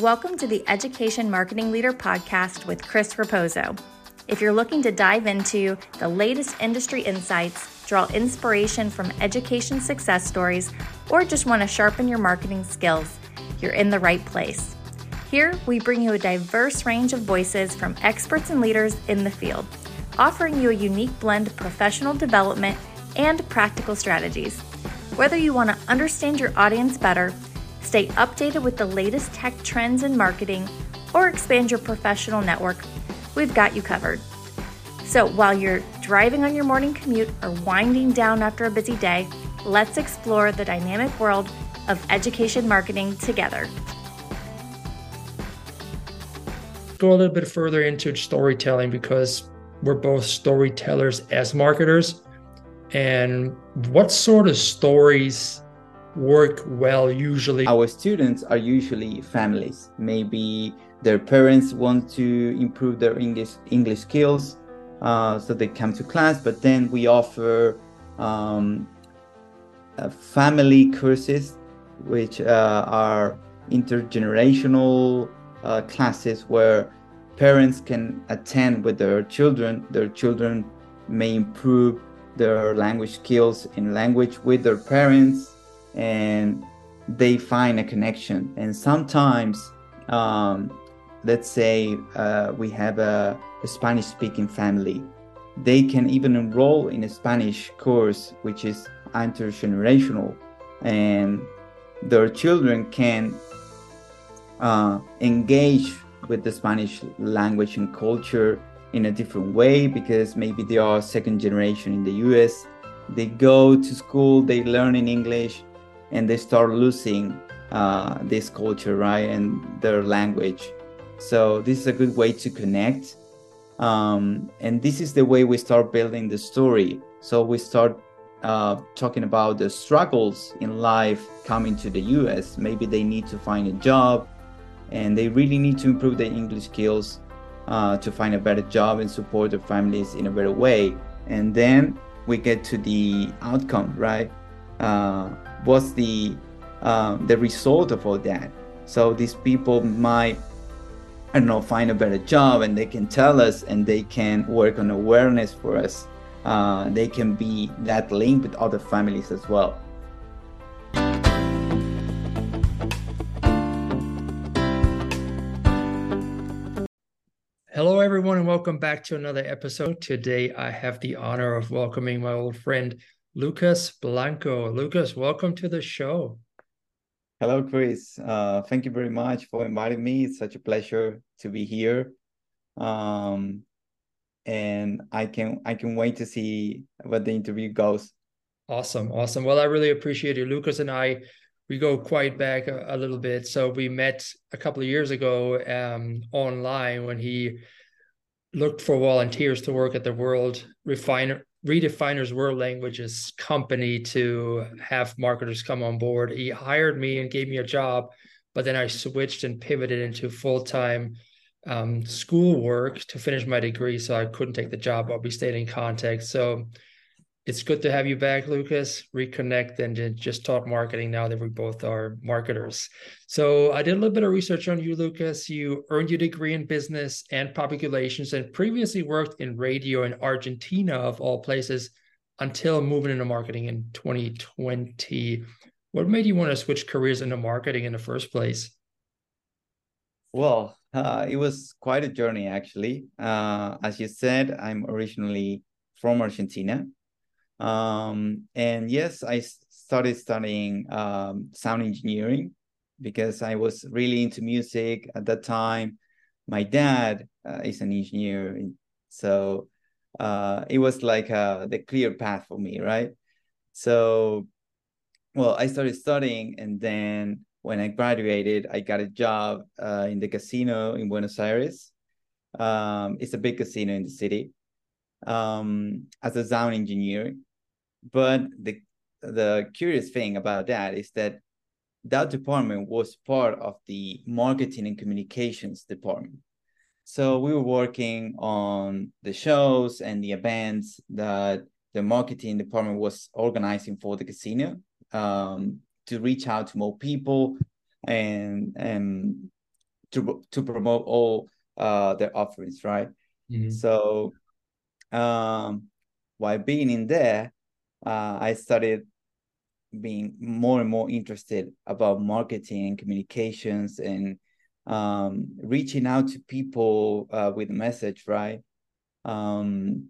Welcome to the Education Marketing Leader podcast with Chris Raposo. If you're looking to dive into the latest industry insights, draw inspiration from education success stories, or just want to sharpen your marketing skills, you're in the right place. Here, we bring you a diverse range of voices from experts and leaders in the field, offering you a unique blend of professional development and practical strategies. Whether you want to understand your audience better, stay updated with the latest tech trends in marketing, or expand your professional network, we've got you covered. So while you're driving on your morning commute or winding down after a busy day, let's explore the dynamic world of education marketing together. Go a little bit further into storytelling because we're both storytellers as marketers. And what sort of stories work well usually? Our students are usually families. Maybe their parents want to improve their English English skills, uh, so they come to class. But then we offer um, uh, family courses, which uh, are intergenerational uh, classes where parents can attend with their children. Their children may improve their language skills in language with their parents and they find a connection. And sometimes, um, let's say uh, we have a, a Spanish speaking family, they can even enroll in a Spanish course, which is intergenerational, and their children can uh, engage with the Spanish language and culture in a different way because maybe they are second generation in the US. They go to school, they learn in English, and they start losing uh, this culture, right, and their language. So this is a good way to connect. Um, and this is the way we start building the story. So we start uh, talking about the struggles in life coming to the US. Maybe they need to find a job and they really need to improve their English skills uh, to find a better job and support their families in a better way. And then we get to the outcome, right? Uh, what's the um, the result of all that? So these people might, I don't know, find a better job, and they can tell us, and they can work on awareness for us. Uh, they can be that link with other families as well. Hello, everyone, and welcome back to another episode. Today, I have the honor of welcoming my old friend Lucas Blanco. Lucas, welcome to the show. Hello, Chris. Uh, thank you very much for inviting me. It's such a pleasure to be here. Um, and I can I can wait to see what the interview goes. Awesome, awesome. Well, I really appreciate it. Lucas and I, we go quite back a, a little bit. So we met a couple of years ago um, online when he looked for volunteers to work at the World Refiner Redefiners World Languages company to have marketers come on board. He hired me and gave me a job, but then I switched and pivoted into full time um, school work to finish my degree. So I couldn't take the job, but we stayed in contact. So it's good to have you back, Lucas. Reconnect and just talk marketing now that we both are marketers. So I did a little bit of research on you, Lucas. You earned your degree in business and public relations and previously worked in radio in Argentina, of all places, until moving into marketing in 2020. What made you want to switch careers into marketing in the first place? Well, uh, it was quite a journey, actually. Uh, as you said, I'm originally from Argentina um, and yes, I started studying um, sound engineering because I was really into music at that time. My dad uh, is an engineer, so uh, it was like uh, the clear path for me, right? So, well, I started studying, and then when I graduated, I got a job uh, in the casino in Buenos Aires. Um, it's a big casino in the city um, as a sound engineer. But the the curious thing about that is that that department was part of the marketing and communications department. So we were working on the shows and the events that the marketing department was organizing for the casino um, to reach out to more people and and to to promote all uh, their offerings, right? Mm-hmm. So, um, while being in there, uh, I started being more and more interested about marketing and communications and um, reaching out to people uh, with a message, right? Um,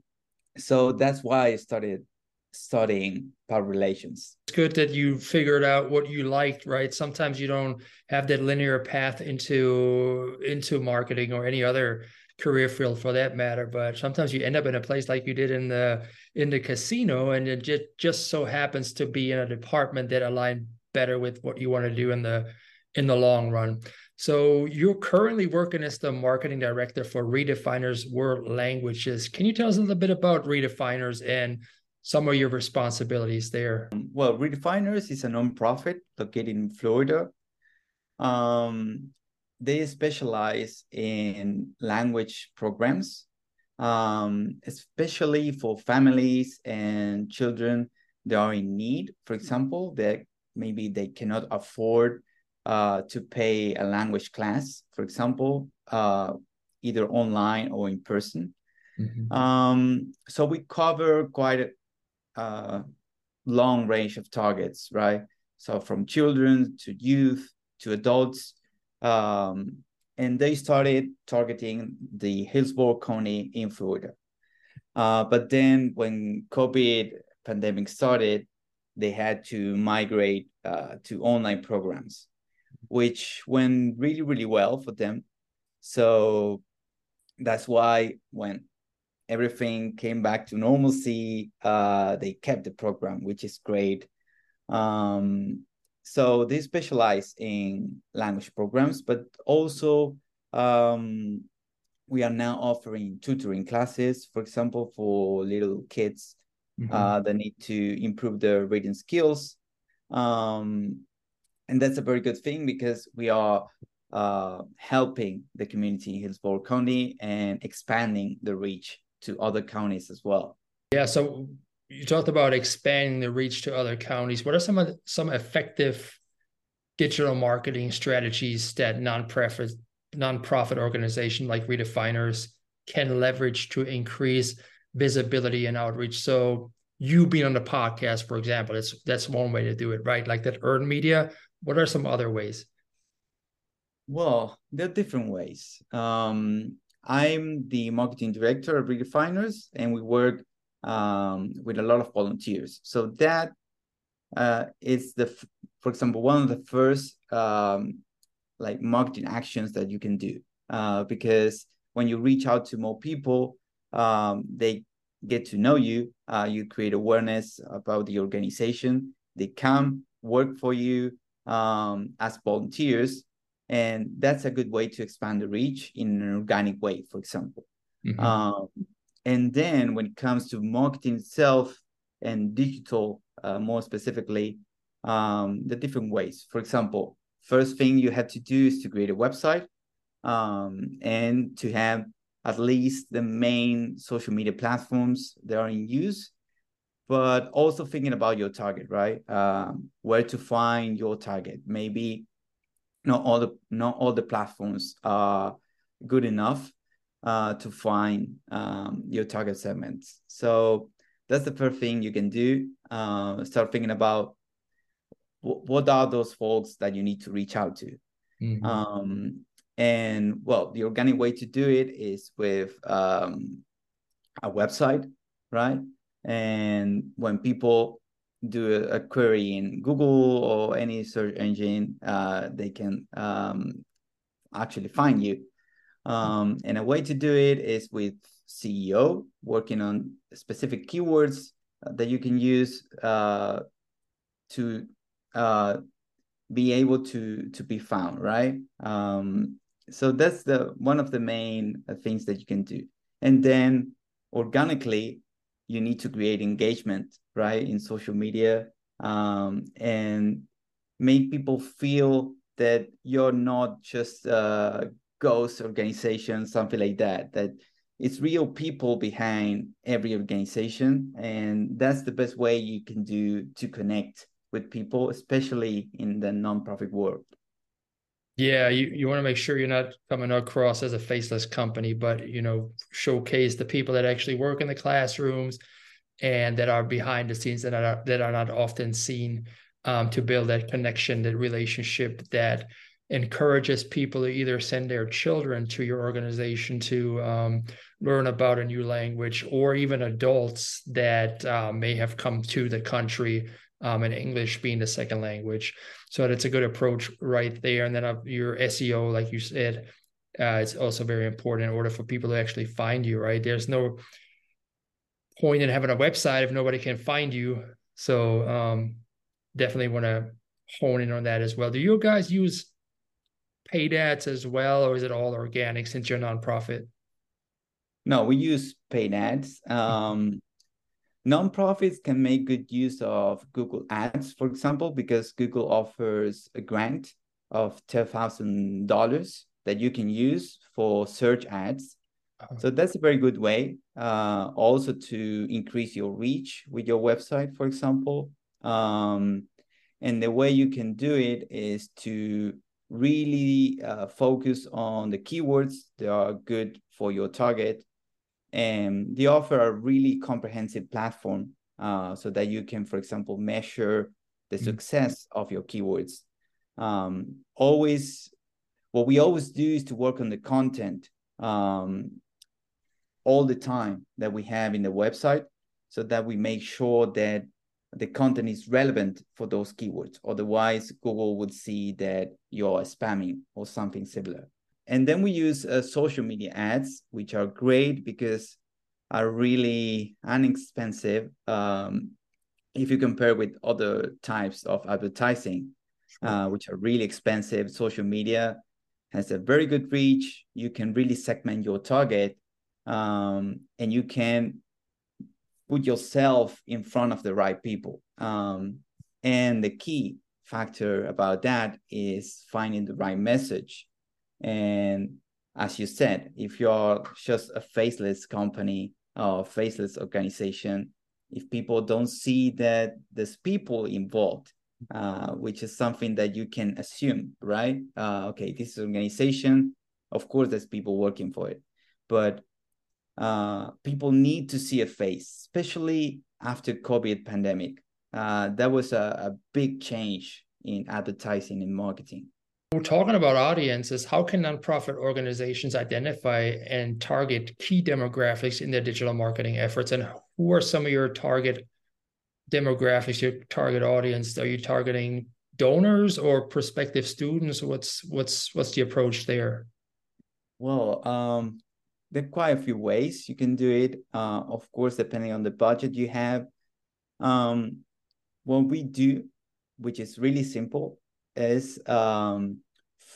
so that's why I started studying public relations. It's good that you figured out what you liked, right? Sometimes you don't have that linear path into into marketing or any other career field for that matter but sometimes you end up in a place like you did in the in the casino and it just just so happens to be in a department that align better with what you want to do in the in the long run so you're currently working as the marketing director for redefiners world languages can you tell us a little bit about redefiners and some of your responsibilities there well redefiners is a nonprofit located in florida um, they specialize in language programs, um, especially for families and children that are in need. For example, that maybe they cannot afford uh, to pay a language class, for example, uh, either online or in person. Mm-hmm. Um, so we cover quite a uh, long range of targets, right? So from children to youth to adults um, and they started targeting the Hillsborough County in Florida. Uh, but then when COVID pandemic started, they had to migrate uh, to online programs, which went really, really well for them. So that's why when everything came back to normalcy, uh, they kept the program, which is great. Um, so they specialize in language programs, but also um, we are now offering tutoring classes, for example, for little kids mm-hmm. uh, that need to improve their reading skills. Um, and that's a very good thing because we are uh, helping the community in Hillsborough County and expanding the reach to other counties as well. Yeah, so you talked about expanding the reach to other counties. What are some of the, some effective digital marketing strategies that nonprofit nonprofit organization like Redefiners can leverage to increase visibility and outreach? So you being on the podcast, for example, that's that's one way to do it, right? Like that earned media. What are some other ways? Well, there are different ways. Um, I'm the marketing director of Redefiners, and we work um, with a lot of volunteers. So that uh, is the, for example, one of the first um, like marketing actions that you can do uh, because when you reach out to more people, um, they get to know you. Uh, you create awareness about the organization. They come work for you um, as volunteers, and that's a good way to expand the reach in an organic way. For example, mm-hmm. um, and then when it comes to marketing itself and digital, uh, more specifically, um, the different ways. For example, first thing you have to do is to create a website um, and to have at least the main social media platforms that are in use, but also thinking about your target, right? Um, where to find your target. Maybe not all the not all the platforms are good enough uh, to find um, your target segments. So that's the first thing you can do. Uh, start thinking about w- what are those folks that you need to reach out to. Mm-hmm. Um, and well, the organic way to do it is with um, a website, right? And when people do a, a, query in Google or any search engine, uh, they can um, actually find you. Um, and a way to do it is with SEO, working on specific keywords that you can use uh, to uh, be able to to be found, right? Um, so that's the one of the main things that you can do. And then organically, you need to create engagement, right, in social media, um, and make people feel that you're not just a ghost organization, something like that. That it's real people behind every organization, and that's the best way you can do to connect with people, especially in the nonprofit world. Yeah, you, you want to make sure you're not coming across as a faceless company, but you know, showcase the people that actually work in the classrooms and that are behind the scenes that are that are not often seen um, to build that connection, that relationship that encourages people to either send their children to your organization to um, learn about a new language, or even adults that uh, may have come to the country um, and English being the second language. So that's a good approach right there. And then uh, your SEO, like you said, uh, it's also very important in order for people to actually find you. Right? There's no point in having a website if nobody can find you. So um, definitely want to hone in on that as well. Do you guys use paid ads as well, or is it all organic since you're a nonprofit? No, we use paid ads. Um, nonprofits can make good use of Google Ads, for example, because Google offers a grant of $10,000 that you can use for search ads. Uh-huh. So that's a very good way uh, also to increase your reach with your website, for example. Um, and the way you can do it is to really uh, focus on the keywords that are good for your target. And they offer a really comprehensive platform uh, so that you can, for example, measure the mm-hmm. success of your keywords. Um, always, what we always do is to work on the content um, all the time that we have in the website so that we make sure that the content is relevant for those keywords. Otherwise, Google would see that you're spamming or something similar. And then we use uh, social media ads, which are great because are really inexpensive um, if you compare with other types of advertising, uh, which are really expensive. Social media has a very good reach. You can really segment your target, um, and you can put yourself in front of the right people. Um, and the key factor about that is finding the right message. And as you said, if you're just a faceless company or faceless organization, if people don't see that there's people involved, uh, which is something that you can assume, right? Uh, okay, this is organization. Of course, there's people working for it, but uh, people need to see a face, especially after COVID pandemic. Uh, that was a, a big change in advertising and marketing. We're talking about audiences. How can nonprofit organizations identify and target key demographics in their digital marketing efforts? And who are some of your target demographics, your target audience? Are you targeting donors or prospective students? What's what's what's the approach there? Well, um, there are quite a few ways you can do it. Uh, of course, depending on the budget you have. Um, what we do, which is really simple, is um,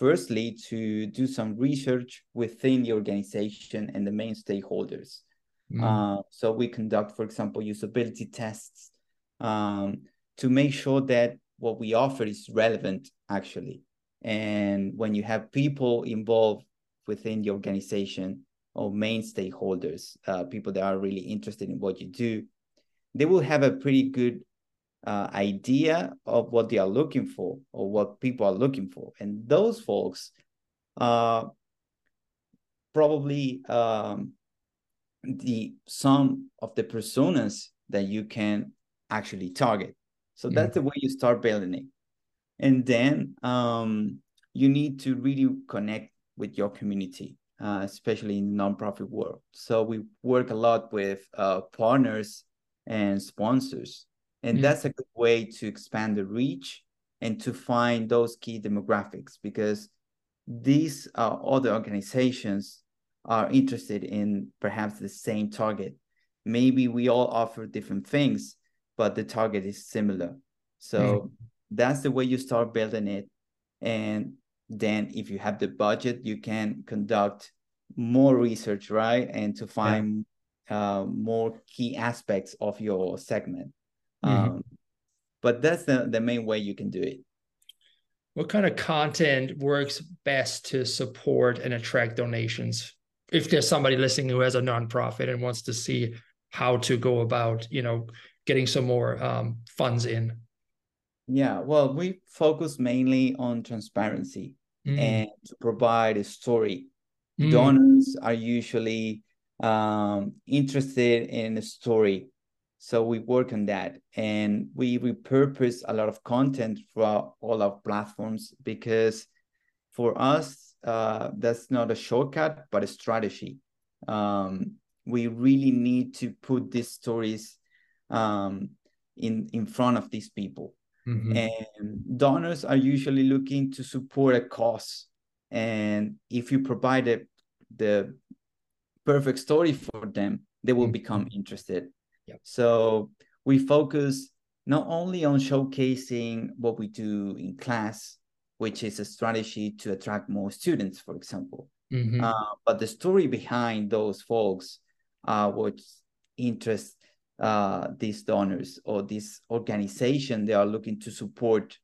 firstly to do some research within the organization and the main stakeholders. Mm. Uh, so we conduct, for example, usability tests um, to make sure that what we offer is relevant actually. And when you have people involved within the organization, or main stakeholders, uh, people that are really interested in what you do, they will have a pretty good uh, idea of what they are looking for or what people are looking for. And those folks are probably um, the some of the personas that you can actually target. So mm-hmm. that's the way you start building it. And then um, you need to really connect with your community uh, especially in the nonprofit world. So we work a lot with uh, partners and sponsors, and mm-hmm. that's a good way to expand the reach and to find those key demographics because these uh, other organizations are interested in perhaps the same target. Maybe we all offer different things, but the target is similar. So mm-hmm. that's the way you start building it. And then if you have the budget you can conduct more research right and to find yeah. uh, more key aspects of your segment mm-hmm. um, but that's the, the main way you can do it what kind of content works best to support and attract donations if there's somebody listening who has a nonprofit and wants to see how to go about you know getting some more um, funds in yeah well we focus mainly on transparency mm. and to provide a story. Mm. Donors are usually um, interested in a story. So we work on that and we repurpose a lot of content for all our platforms because for us, uh, that's not a shortcut, but a strategy. Um, we really need to put these stories um, in, in front of these people. Mm-hmm. And donors are usually looking to support a cause. And if you provide a, the perfect story for them, they will mm-hmm. become interested. Yep. So we focus not only on showcasing what we do in class, which is a strategy to attract more students, for example, mm-hmm. uh, but the story behind those folks, uh, what interests uh, these donors or this organization they are looking to support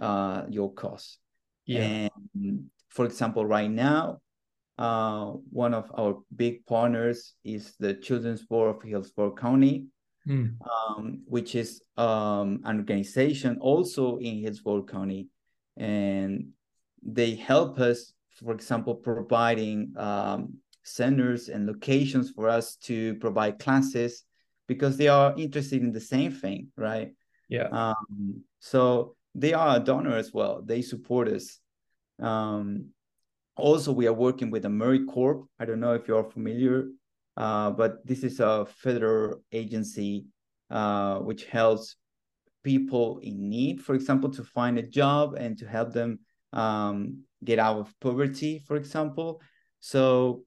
uh, your cause. Yeah. And for example, right now, uh, one of our big partners is the Children's Board of Hillsborough County, mm. um, which is um, an organization also in Hillsborough County. And they help us, for example, providing um, centers and locations for us to provide classes because they are interested in the same thing, right? Yeah. Um, so they are a donor as well. They support us. Um, also, we are working with AmeriCorps. I don't know if you're familiar, uh, but this is a federal agency uh, which helps people in need, for example, to find a job and to help them um, get out of poverty, for example. So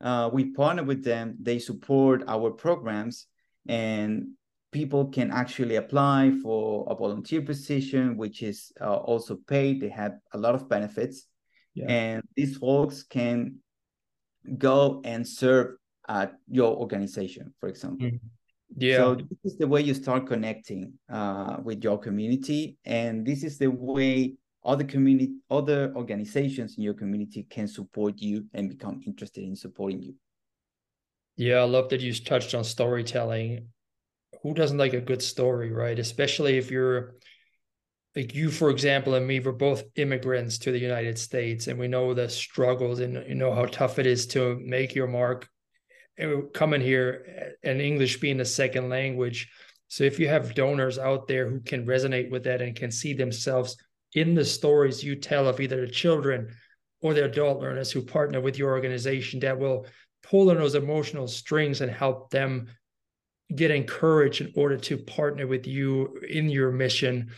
uh, we partner with them. They support our programs, and people can actually apply for a volunteer position, which is uh, also paid. They have a lot of benefits yeah. and these folks can go and serve at your organization for example. Mm. yeah. So this is the way you start connecting uh, with your community. And this is the way other community other organizations in your community can support you and become interested in supporting you. Yeah i love that you touched on storytelling. Who doesn't like a good story right? Especially if you're like you, for example, and me, we're both immigrants to the United States, and we know the struggles and you know how tough it is to make your mark uh, coming here and English being a second language. So if you have donors out there who can resonate with that and can see themselves in the stories you tell of either the children or the adult learners who partner with your organization, that will pull on those emotional strings and help them get encouraged in order to partner with you in your mission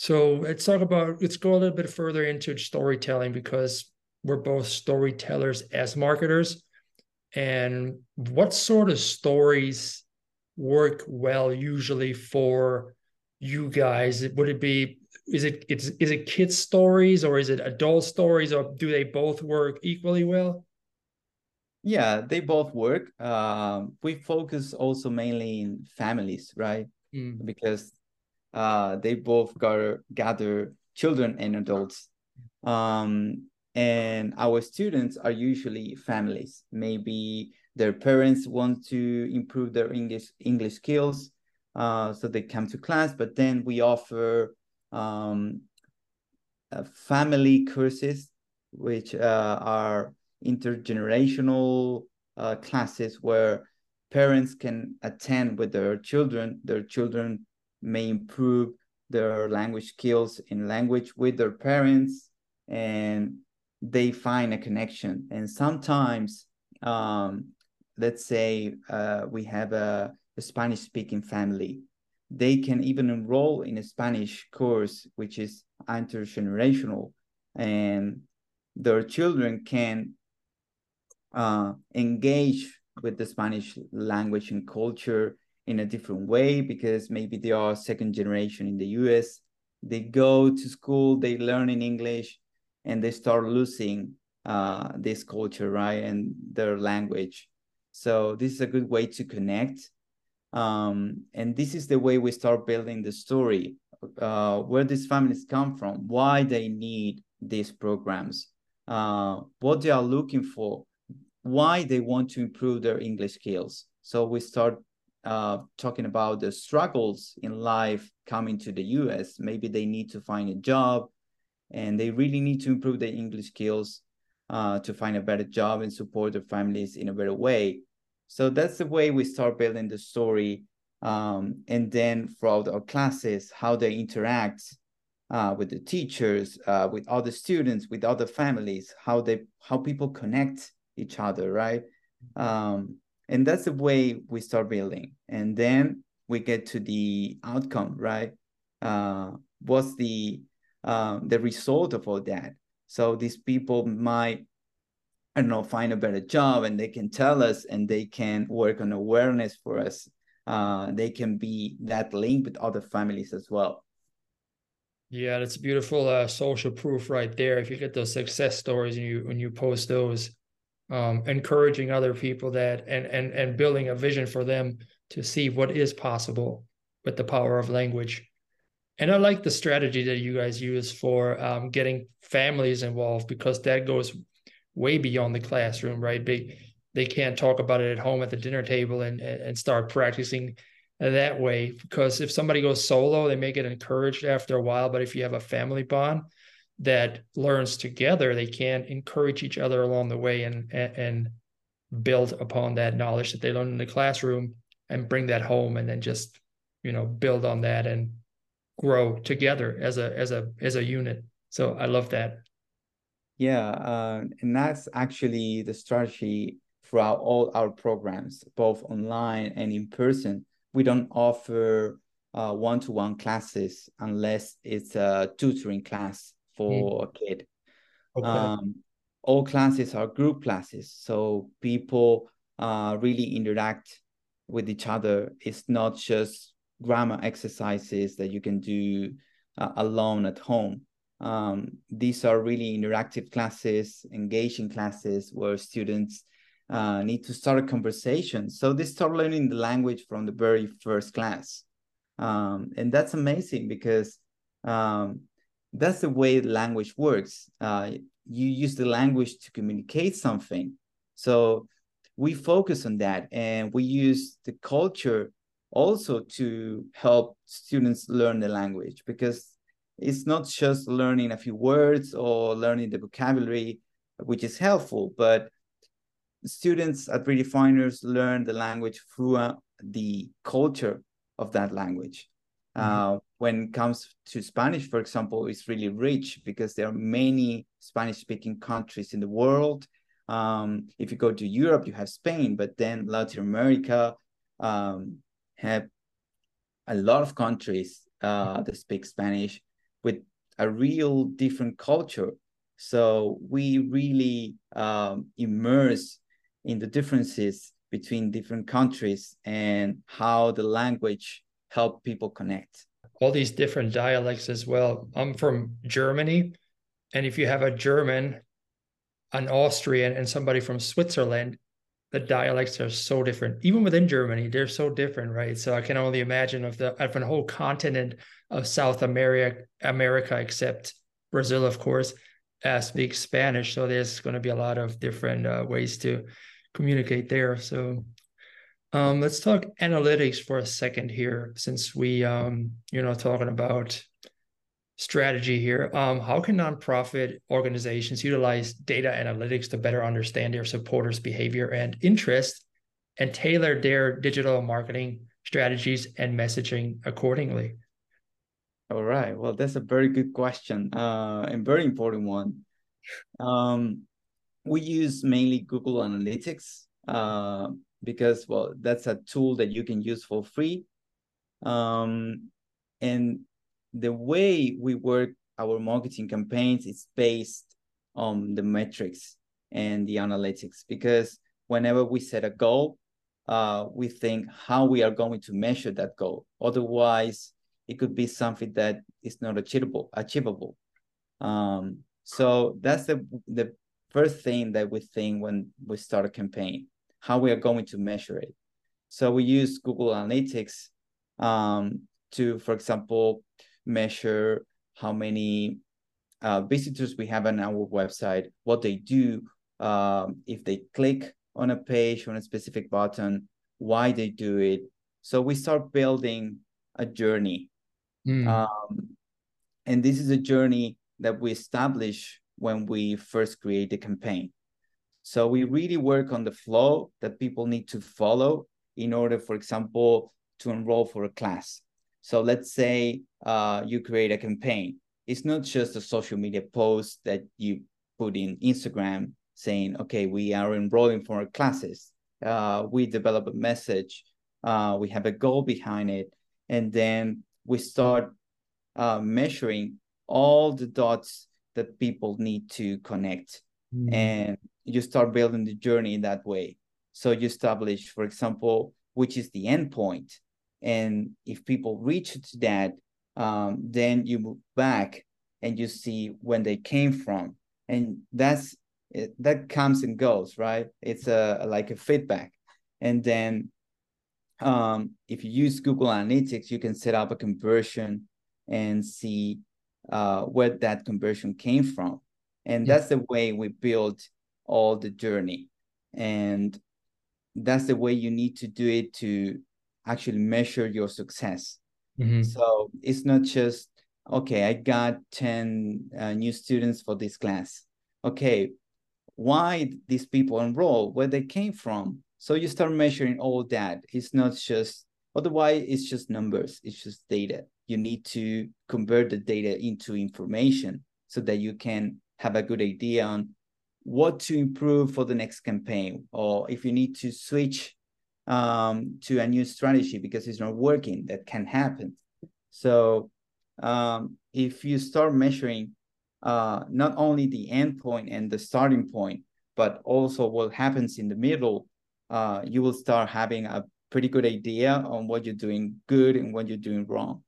so let's talk about, let's go a little bit further into storytelling because we're both storytellers as marketers. And what sort of stories work well usually for you guys? Would it be, is it, it's, is it kids stories or is it adult stories or do they both work equally well? Yeah, they both work. Uh, we focus also mainly in families, right? Mm. Because uh, they both gather, gather children and adults. Um, and our students are usually families. Maybe their parents want to improve their English English skills, uh, so they come to class. But then we offer um, uh, family courses, which uh, are intergenerational uh, classes where parents can attend with their children. Their children may improve their language skills in language with their parents and they find a connection. And sometimes um, let's say uh, we have a, a spanish speaking family they can even enroll in a spanish course which is intergenerational and their children can uh, engage with the spanish language and culture in a different way because maybe they are second generation in the US. They go to school, they learn in English, and they start losing uh, this culture, right, and their language. So this is a good way to connect. Um, and this is the way we start building the story, uh, where these families come from, why they need these programs, uh, what they are looking for, why they want to improve their English skills. So we start uh, talking about the struggles in life coming to the US. Maybe they need to find a job and they really need to improve their English skills uh, to find a better job and support their families in a better way. So that's the way we start building the story. Um, and then throughout our classes, how they interact uh, with the teachers, uh, with other students, with other families, how they how people connect each other, right? Um, and that's the way we start building. And then we get to the outcome, right? Uh, what's the uh, the result of all that? So these people might, I don't know, find a better job, and they can tell us, and they can work on awareness for us. Uh, they can be that link with other families as well. Yeah, that's beautiful uh, social proof right there. If you get those success stories and you when you post those, um, encouraging other people that and and and building a vision for them to see what is possible with the power of language. And I like the strategy that you guys use for um, getting families involved because that goes way beyond the classroom, right? They they can't talk about it at home at the dinner table and and start practicing that way because if somebody goes solo they may get encouraged after a while but if you have a family bond that learns together they can encourage each other along the way and and build upon that knowledge that they learn in the classroom and bring that home and then just you know build on that and grow together as a as a as a unit. So i love that. Yeah uh, and that's actually the strategy throughout all our programs both online and in person. We don't offer uh, one-to-one classes unless it's a tutoring class for mm. a kid. Okay. Um, all classes are group classes, so people uh, really interact with each other. It's not just grammar exercises that you can do uh, alone at home. Um, these are really interactive classes, engaging classes where students uh, need to start a conversation. So they start learning the language from the very first class. Um, and that's amazing because um, that's the way language works. Uh, you use the language to communicate something. So we focus on that and we use the culture also to help students learn the language because it's not just learning a few words or learning the vocabulary, which is helpful, but students at Redefiners learn the language through uh, the culture of that language. Mm-hmm. Uh, when it comes to Spanish, for example, it's really rich because there are many Spanish speaking countries in the world. Um, if you go to Europe, you have Spain, but then Latin America um, have a lot of countries uh, that speak Spanish with a real different culture. So we really um, immerse in the differences between different countries and how the language help people connect all these different dialects as well. I'm from germany and if you have a german an austrian and somebody from switzerland the dialects are so different. Even within germany they're so different right? So i can only imagine of the of a whole continent of south america america except brazil of course uh, speaks spanish. So there's going to be a lot of different uh, ways to communicate there. So um, let's talk analytics for a second here, since we um, you know talking about strategy here. Um, how can nonprofit organizations utilize data analytics to better understand their supporters' behavior and interest, and tailor their digital marketing strategies and messaging accordingly? All right. Well, that's a very good question uh, and very important one. Um, we use mainly Google Analytics uh, because, well, that's a tool that you can use for free. Um, and the way we work our marketing campaigns is based on the metrics and the analytics because whenever we set a goal, uh, we think how we are going to measure that goal. Otherwise, it could be something that is not achievable. Achievable. Um, so that's the the first thing that we think when we start a campaign, how we are going to measure it. So we use Google Analytics um, to, for example, measure how many uh, visitors we have on our website, what they do, um, if they click on a page on a specific button, why they do it. So we start building a journey. Mm. Um, and this is a journey that we establish when we first create the campaign. So we really work on the flow that people need to follow in order, for example, to enroll for a class. So let's say uh, you create a campaign. It's not just a social media post that you put in Instagram saying, okay, we are enrolling for our classes. Uh, we develop a message. Uh, we have a goal behind it. And then we start uh, measuring all the dots that people need to connect. Mm. And you start building the journey in that way. So you establish, for example, which is the endpoint. And if people reach to that, um, then you move back and you see when they came from. And that's it, that comes and goes, right? It's a like a feedback. And then um, if you use Google Analytics, you can set up a conversion and see uh, where that conversion came from. And yeah. that's the way we build all the journey. And that's the way you need to do it to actually measure your success. Mm-hmm. So it's not just, okay, I got 10 uh, new students for this class. Okay, why these people enroll, where they came from. So you start measuring all that. It's not just, otherwise, it's just numbers, it's just data. You need to convert the data into information so that you can have a good idea on what to improve for the next campaign or if you need to switch um, to a new strategy because it's not working that can happen. So um, if you start measuring uh, not only the endpoint and the starting point but also what happens in the middle uh, you will start having a pretty good idea on what you're doing good and what you're doing wrong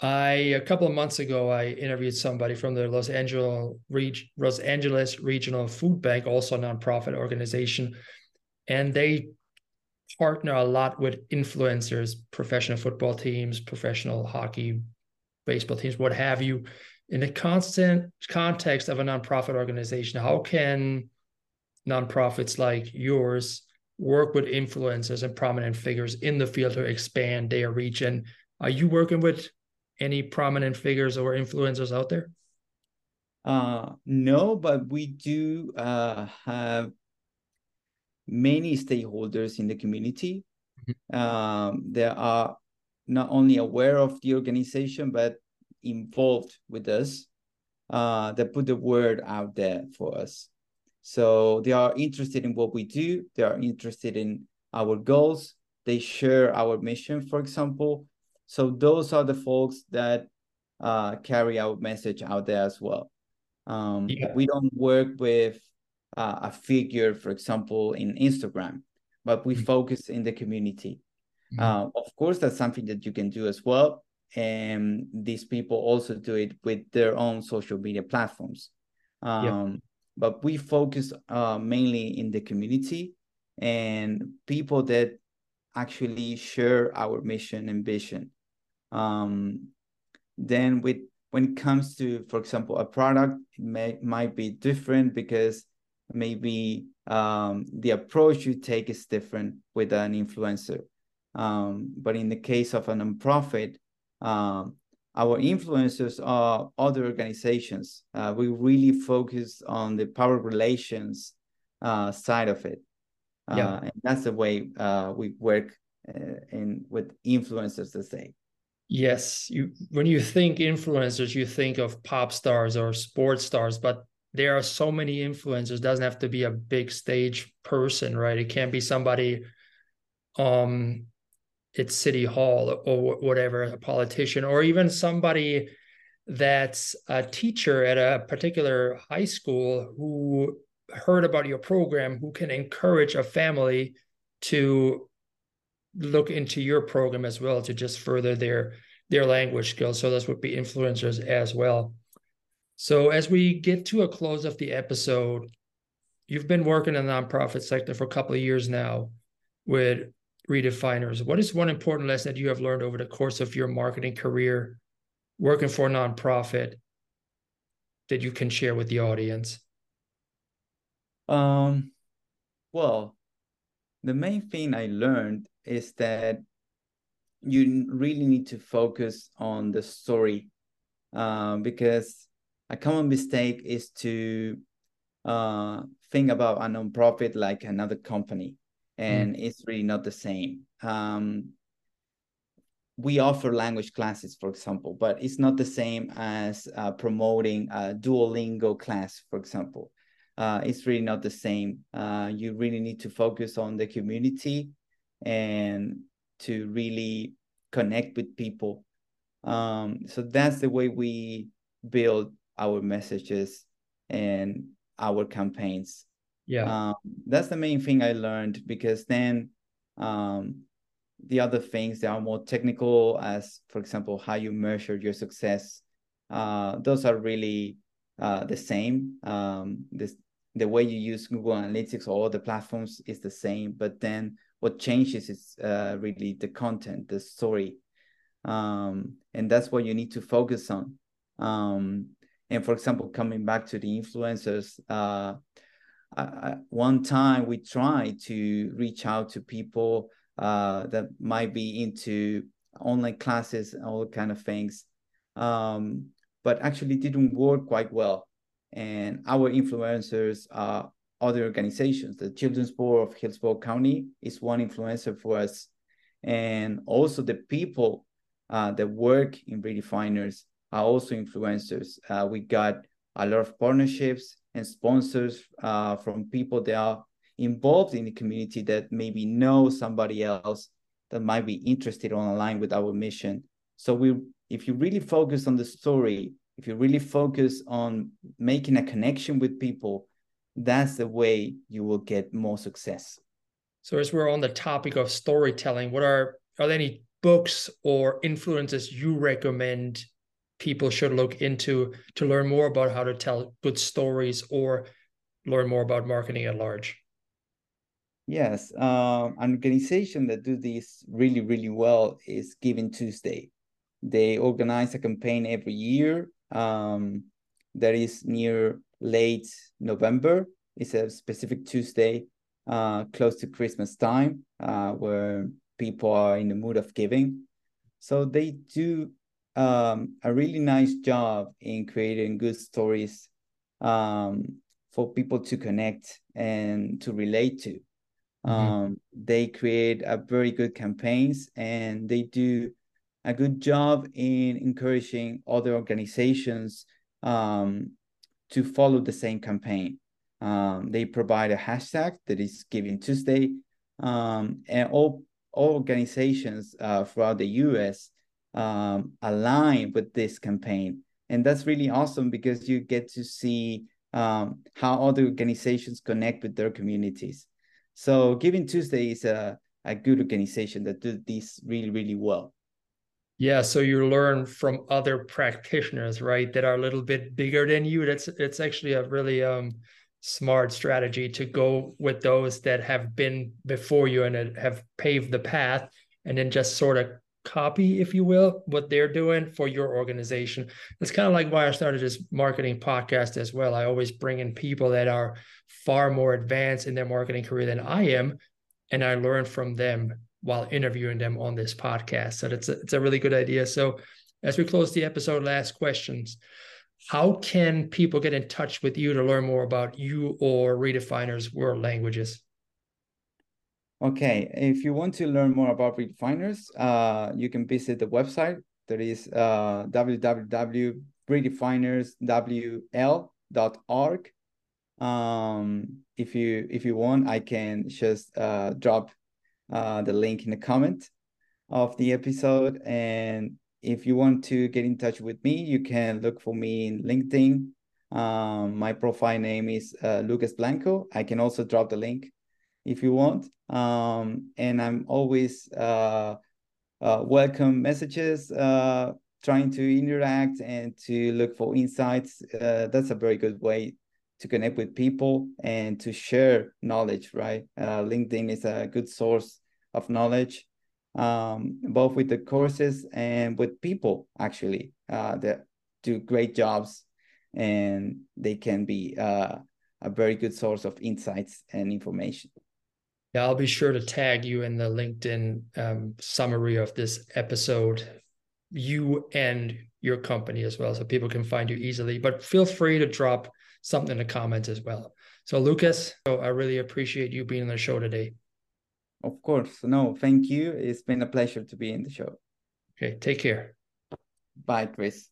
I a couple of months ago I interviewed somebody from the Los Angeles Los Angeles Regional Food Bank, also a nonprofit organization, and they partner a lot with influencers, professional football teams, professional hockey, baseball teams, what have you. In the constant context of a nonprofit organization, how can nonprofits like yours work with influencers and prominent figures in the field to expand their reach? And are you working with any prominent figures or influencers out there? Uh, no, but we do uh, have many stakeholders in the community. Mm-hmm. Um, they are not only aware of the organization, but involved with us. Uh, that put the word out there for us. So they are interested in what we do. They are interested in our goals. They share our mission, for example. So those are the folks that uh, carry our message out there as well. Um, yeah. We don't work with uh, a figure, for example, in Instagram, but we mm-hmm. focus in the community. Mm-hmm. Uh, of course, that's something that you can do as well. And these people also do it with their own social media platforms. Um, yeah. But we focus uh, mainly in the community and people that actually share our mission and vision. Um, then with when it comes to, for example, a product, it may might be different because maybe um, the approach you take is different with an influencer. Um, but in the case of a nonprofit, um, our influencers are other organizations. Uh, we really focus on the power relations uh, side of it. Uh, yeah. and that's the way uh, we work uh, in with influencers, to say. Yes, you when you think influencers, you think of pop stars or sports stars, but there are so many influencers. It doesn't have to be a big stage person, right? It can be somebody um at City Hall or whatever, a politician, or even somebody that's a teacher at a particular high school who heard about your program, who can encourage a family to look into your program as well to just further their their language skills. So those would be influencers as well. So as we get to a close of the episode, you've been working in the nonprofit sector for a couple of years now with redefiners. What is one important lesson that you have learned over the course of your marketing career working for a nonprofit that you can share with the audience? Um, well, the main thing I learned is that you really need to focus on the story uh, because a common mistake is to uh, think about a nonprofit like another company, and mm. it's really not the same. Um, we offer language classes, for example, but it's not the same as uh, promoting a Duolingo class, for example. Uh, it's really not the same. Uh, you really need to focus on the community and to really connect with people. Um, so that's the way we build our messages and our campaigns. Yeah. Um, that's the main thing I learned because then um, the other things that are more technical, as for example, how you measure your success, uh, those are really uh, the same. Um, this, the way you use Google Analytics or other platforms is the same, but then what changes is uh, really the content, the story, um, and that's what you need to focus on. Um, and for example, coming back to the influencers, uh, I, one time we tried to reach out to people uh, that might be into online classes, all kind of things, um, but actually didn't work quite well. And our influencers are other organizations. The Children's Board of Hillsborough County is one influencer for us, and also the people uh, that work in Redefiners are also influencers. Uh, we got a lot of partnerships and sponsors uh, from people that are involved in the community that maybe know somebody else that might be interested on align with our mission. So we, if you really focus on the story, if you really focus on making a connection with people, that's the way you will get more success. So as we're on the topic of storytelling, what are are there any books or influences you recommend people should look into to learn more about how to tell good stories or learn more about marketing at large? Yes, uh, an organization that do this really, really well is Giving Tuesday. They organize a campaign every year um, that is near late November. It's a specific Tuesday uh, close to Christmas time uh, where people are in the mood of giving. So they do um, a really nice job in creating good stories um, for people to connect and to relate to. Mm-hmm. Um, they create a very good campaigns and they do a good job in encouraging other organizations um, to follow the same campaign. Um, they provide a hashtag that is Giving Tuesday, um, and all, all organizations uh, throughout the U.S um, align with this campaign. And that's really awesome because you get to see um, how other organizations connect with their communities. So Giving Tuesday is a, a good organization that do this really, really well. Yeah, so you learn from other practitioners, right, that are a little bit bigger than you. That's it's actually a really um smart strategy to go with those that have been before you and have paved the path and then just sort of copy, if you will, what they're doing for your organization. It's kind of like why I started this marketing podcast as well. I always bring in people that are far more advanced in their marketing career than I am, and I learn from them while interviewing them on this podcast. So it's a, it's a really good idea. So as we close the episode, last questions. How can people get in touch with you to learn more about you or Redefiners World Languages? Okay, if you want to learn more about redefiners, uh, you can visit the website. That is uh, www.redefinerswl.org. Um, if you if you want, I can just uh, drop uh, the link in the comment of the episode. And if you want to get in touch with me, you can look for me in LinkedIn. Um, my profile name is uh, Lucas Blanco. I can also drop the link if you want. Um, and I'm always uh, uh, welcome messages, uh, trying to interact and to look for insights. Uh, that's a very good way to connect with people and to share knowledge, right? Uh, LinkedIn is a good source of knowledge, um, both with the courses and with people actually uh, that do great jobs and they can be a very good source of insights and information. Yeah, I'll be sure to tag you in the LinkedIn um, summary of this episode you and your company as well, so people can find you easily. But feel free to drop something in the comments as well. So, Lucas, so I really appreciate you being on the show today. Of course. No, thank you. It's been a pleasure to be in the show. Okay, take care. Bye, Chris.